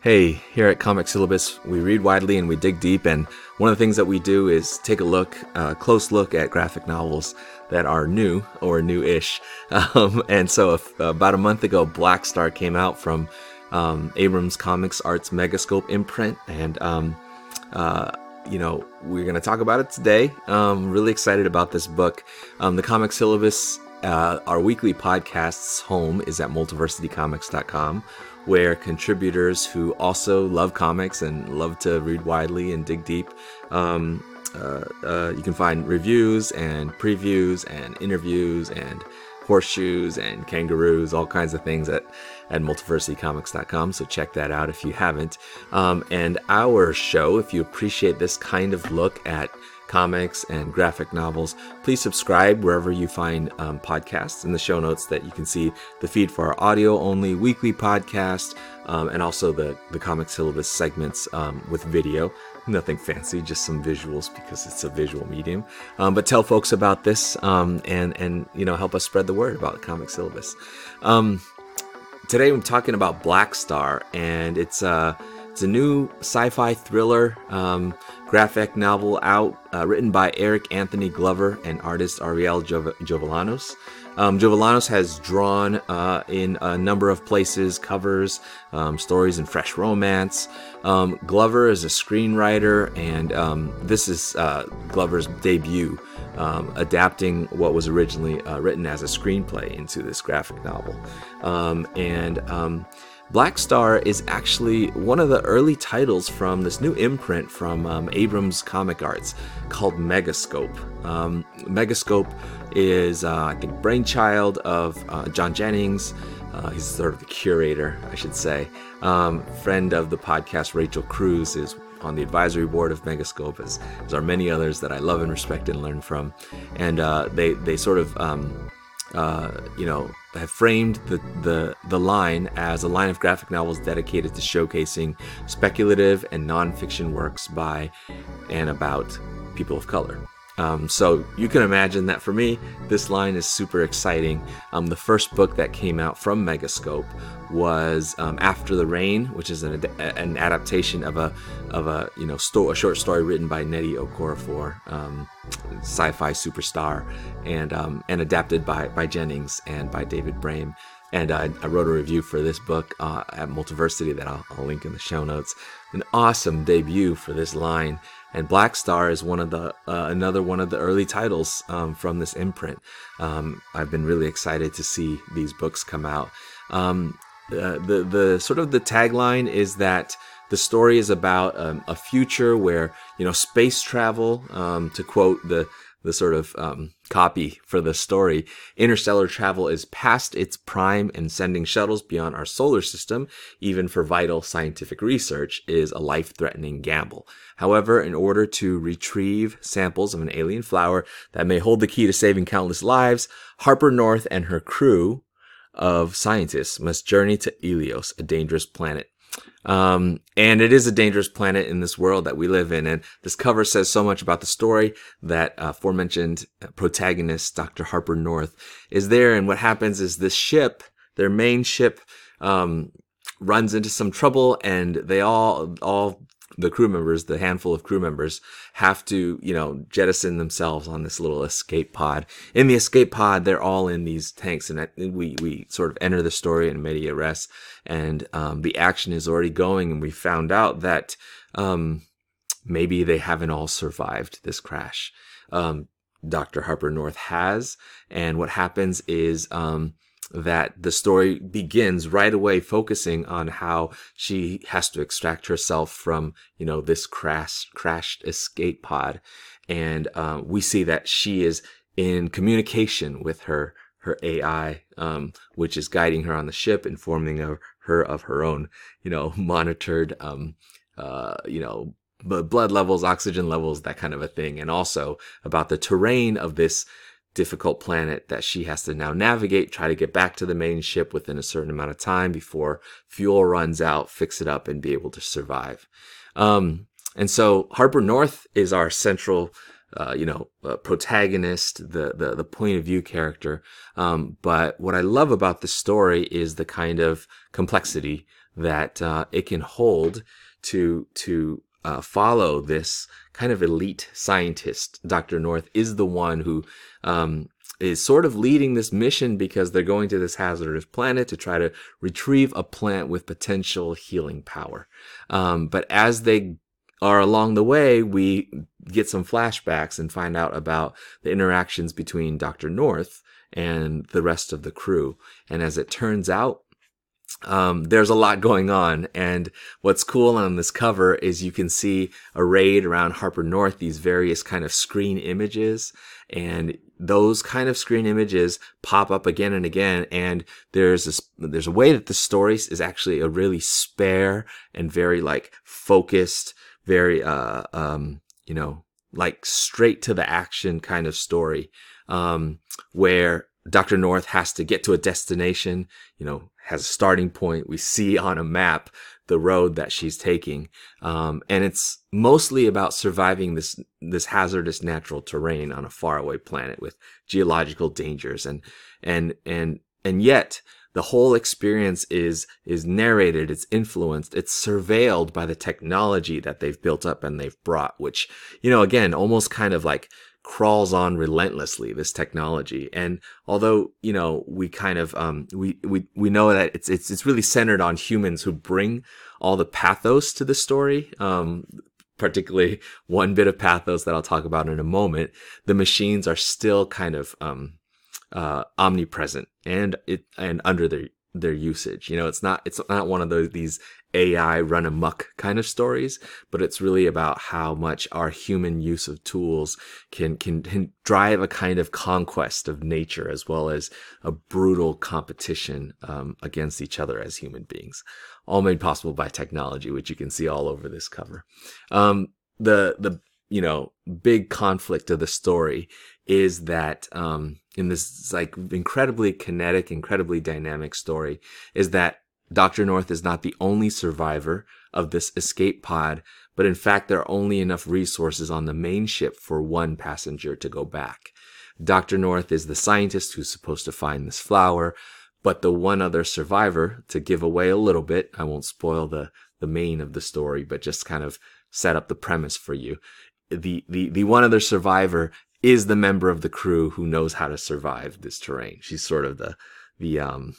Hey, here at Comic Syllabus, we read widely and we dig deep, and one of the things that we do is take a look, a close look at graphic novels that are new or new-ish. Um, and so, if, about a month ago, Black Star came out from um, Abrams Comics Arts Megascope imprint, and um, uh, you know we're going to talk about it today. Um, really excited about this book. Um, the Comic Syllabus, uh, our weekly podcast's home is at multiversitycomics.com where contributors who also love comics and love to read widely and dig deep, um, uh, uh, you can find reviews and previews and interviews and horseshoes and kangaroos, all kinds of things at, at multiversitycomics.com. So check that out if you haven't. Um, and our show, if you appreciate this kind of look at comics and graphic novels, please subscribe wherever you find um, podcasts. In the show notes, that you can see the feed for our audio only weekly podcast um, and also the, the comic syllabus segments um, with video. Nothing fancy, just some visuals because it's a visual medium. Um, but tell folks about this um, and and you know help us spread the word about comic syllabus. Um, today I'm talking about Black Star, and it's uh, it's a new sci-fi thriller um, graphic novel out, uh, written by Eric Anthony Glover and artist Ariel Jov- Jovellanos. Um, Jovellanos has drawn uh, in a number of places covers, um, stories, and fresh romance. Um, Glover is a screenwriter, and um, this is uh, Glover's debut, um, adapting what was originally uh, written as a screenplay into this graphic novel. Um, and Black Star is actually one of the early titles from this new imprint from um, Abrams Comic Arts called Megascope. Um, Megascope is, uh, I think, brainchild of uh, John Jennings. Uh, he's sort of the curator, I should say. Um, friend of the podcast, Rachel Cruz, is on the advisory board of Megascope, as, as are many others that I love and respect and learn from. And uh, they, they sort of um, uh, you know, have framed the, the, the line as a line of graphic novels dedicated to showcasing speculative and nonfiction works by and about people of color. Um, so you can imagine that for me, this line is super exciting. Um, the first book that came out from Megascope was um, After the Rain, which is an, an adaptation of a of a you know sto- a short story written by Nnedi Okorafor, um, sci-fi superstar, and um, and adapted by by Jennings and by David Brame. And I, I wrote a review for this book uh, at Multiversity that I'll, I'll link in the show notes. An awesome debut for this line and Black Star is one of the uh, another one of the early titles um, from this imprint. Um, I've been really excited to see these books come out. Um, uh, the the sort of the tagline is that the story is about um, a future where you know space travel. Um, to quote the the sort of um, copy for the story, interstellar travel is past its prime and sending shuttles beyond our solar system, even for vital scientific research, is a life threatening gamble. However, in order to retrieve samples of an alien flower that may hold the key to saving countless lives, Harper North and her crew of scientists must journey to Ilios, a dangerous planet. Um, and it is a dangerous planet in this world that we live in. And this cover says so much about the story that uh, aforementioned protagonist, Dr. Harper North, is there. And what happens is this ship, their main ship, um, runs into some trouble and they all, all the crew members, the handful of crew members, have to, you know, jettison themselves on this little escape pod. In the escape pod, they're all in these tanks, and we we sort of enter the story in media res, and um, the action is already going, and we found out that um, maybe they haven't all survived this crash. Um, Dr. Harper North has, and what happens is um, that the story begins right away focusing on how she has to extract herself from you know this crash crashed escape pod. And uh, we see that she is in communication with her her AI um, which is guiding her on the ship informing of her of her own you know monitored um, uh, you know blood levels oxygen levels that kind of a thing. And also about the terrain of this difficult planet that she has to now navigate, try to get back to the main ship within a certain amount of time before fuel runs out, fix it up, and be able to survive. Um, and so Harper North is our central, uh, you know, uh, protagonist, the, the the point of view character. Um, but what I love about the story is the kind of complexity that uh, it can hold to to uh, follow this kind of elite scientist. Dr. North is the one who um, is sort of leading this mission because they're going to this hazardous planet to try to retrieve a plant with potential healing power. Um, but as they are along the way, we get some flashbacks and find out about the interactions between Dr. North and the rest of the crew. And as it turns out, um, there's a lot going on. And what's cool on this cover is you can see arrayed around Harper North these various kind of screen images. And those kind of screen images pop up again and again. And there's this, there's a way that the story is actually a really spare and very like focused, very, uh, um, you know, like straight to the action kind of story, um, where Dr. North has to get to a destination, you know, has a starting point. We see on a map the road that she's taking. Um, and it's mostly about surviving this, this hazardous natural terrain on a faraway planet with geological dangers. And, and, and, and yet the whole experience is, is narrated, it's influenced, it's surveilled by the technology that they've built up and they've brought, which, you know, again, almost kind of like crawls on relentlessly this technology. And although you know we kind of um we we we know that it's it's it's really centered on humans who bring all the pathos to the story um particularly one bit of pathos that I'll talk about in a moment the machines are still kind of um uh omnipresent and it and under their their usage. You know it's not it's not one of those these AI run amok kind of stories, but it's really about how much our human use of tools can, can, can drive a kind of conquest of nature as well as a brutal competition um, against each other as human beings, all made possible by technology, which you can see all over this cover. Um, the the you know big conflict of the story is that um, in this like incredibly kinetic, incredibly dynamic story, is that Dr. North is not the only survivor of this escape pod, but in fact, there are only enough resources on the main ship for one passenger to go back. Dr. North is the scientist who's supposed to find this flower, but the one other survivor, to give away a little bit, I won't spoil the, the main of the story, but just kind of set up the premise for you. The, the, the one other survivor is the member of the crew who knows how to survive this terrain. She's sort of the, the, um,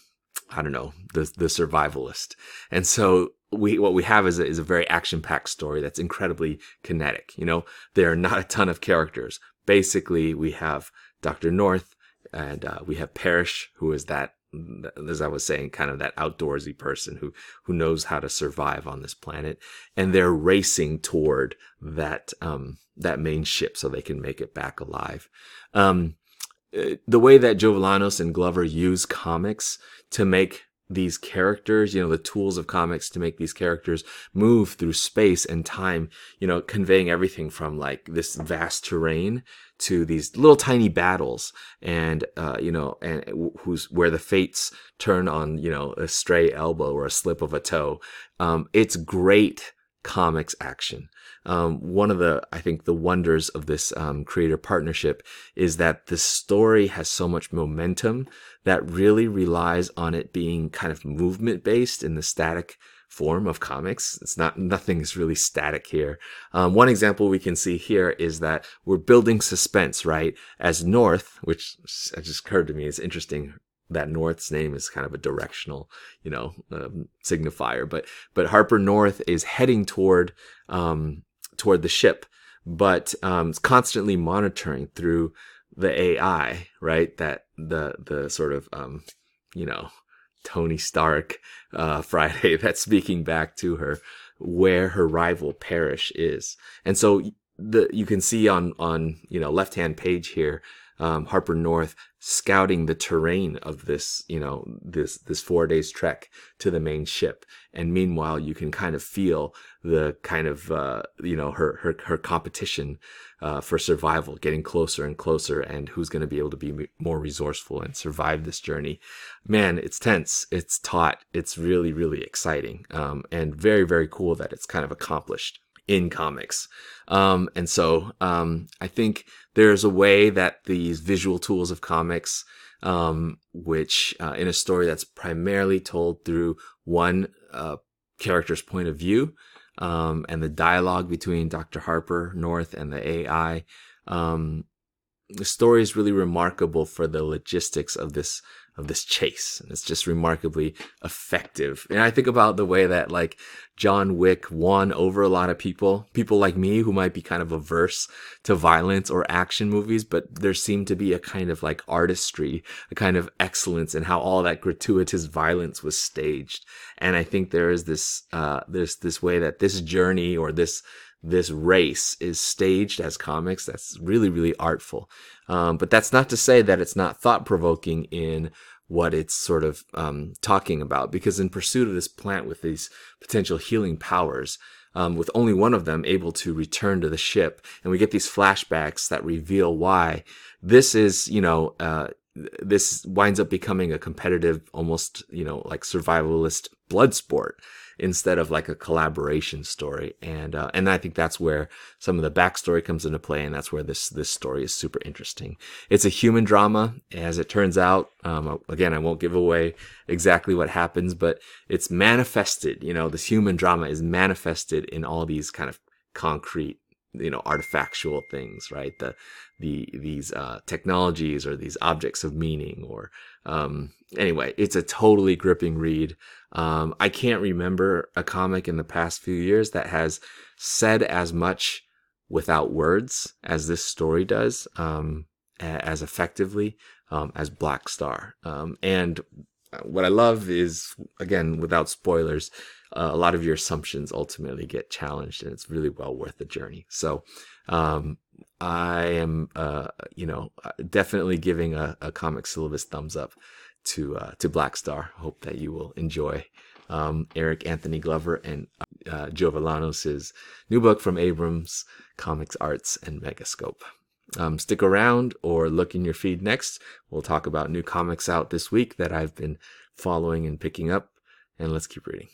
I don't know, the the survivalist. And so we what we have is a, is a very action packed story that's incredibly kinetic. You know, there are not a ton of characters. Basically, we have Doctor North and uh, we have Parrish, who is that as I was saying, kind of that outdoorsy person who who knows how to survive on this planet, and they're racing toward that um, that main ship so they can make it back alive. Um, the way that Jovellanos and Glover use comics to make these characters, you know, the tools of comics to make these characters move through space and time, you know, conveying everything from like this vast terrain to these little tiny battles and, uh, you know, and who's where the fates turn on, you know, a stray elbow or a slip of a toe. Um, it's great comics action. Um, one of the, I think, the wonders of this um, creator partnership is that the story has so much momentum that really relies on it being kind of movement based in the static form of comics. It's not, nothing is really static here. Um, one example we can see here is that we're building suspense, right? As North, which just occurred to me, is interesting that North's name is kind of a directional, you know, um, signifier. But but Harper North is heading toward um, toward the ship, but um, it's constantly monitoring through the AI, right? That the the sort of um, you know Tony Stark uh, Friday that's speaking back to her where her rival Parrish is, and so the you can see on on you know left hand page here um, Harper North scouting the terrain of this, you know, this this four days trek to the main ship, and meanwhile you can kind of feel the kind of uh, you know her her her competition uh, for survival getting closer and closer, and who's going to be able to be more resourceful and survive this journey. Man, it's tense, it's taut, it's really really exciting, um, and very very cool that it's kind of accomplished in comics. Um, and so um, I think there's a way that these visual tools of comics, um, which uh, in a story that's primarily told through one uh, character's point of view um, and the dialogue between Dr. Harper, North, and the AI. Um, the story is really remarkable for the logistics of this of this chase and it's just remarkably effective. And i think about the way that like john wick won over a lot of people people like me who might be kind of averse to violence or action movies but there seemed to be a kind of like artistry a kind of excellence in how all that gratuitous violence was staged. And i think there is this uh there's this way that this journey or this this race is staged as comics. That's really, really artful. Um, but that's not to say that it's not thought provoking in what it's sort of um, talking about, because in pursuit of this plant with these potential healing powers, um, with only one of them able to return to the ship, and we get these flashbacks that reveal why this is, you know, uh, this winds up becoming a competitive, almost, you know, like survivalist blood sport instead of like a collaboration story. And uh, and I think that's where some of the backstory comes into play, and that's where this this story is super interesting. It's a human drama, as it turns out. Um, again, I won't give away exactly what happens, but it's manifested. You know, this human drama is manifested in all these kind of concrete you know artifactual things right the the these uh, technologies or these objects of meaning or um, anyway it's a totally gripping read. Um, i can't remember a comic in the past few years that has said as much without words as this story does um, as effectively um, as black star. Um, and what i love is again without spoilers uh, a lot of your assumptions ultimately get challenged and it's really well worth the journey. So, um, I am, uh, you know, definitely giving a, a, comic syllabus thumbs up to, uh, to Black Star. Hope that you will enjoy, um, Eric Anthony Glover and, uh, Jovellanos' new book from Abrams Comics Arts and Megascope. Um, stick around or look in your feed next. We'll talk about new comics out this week that I've been following and picking up, and let's keep reading.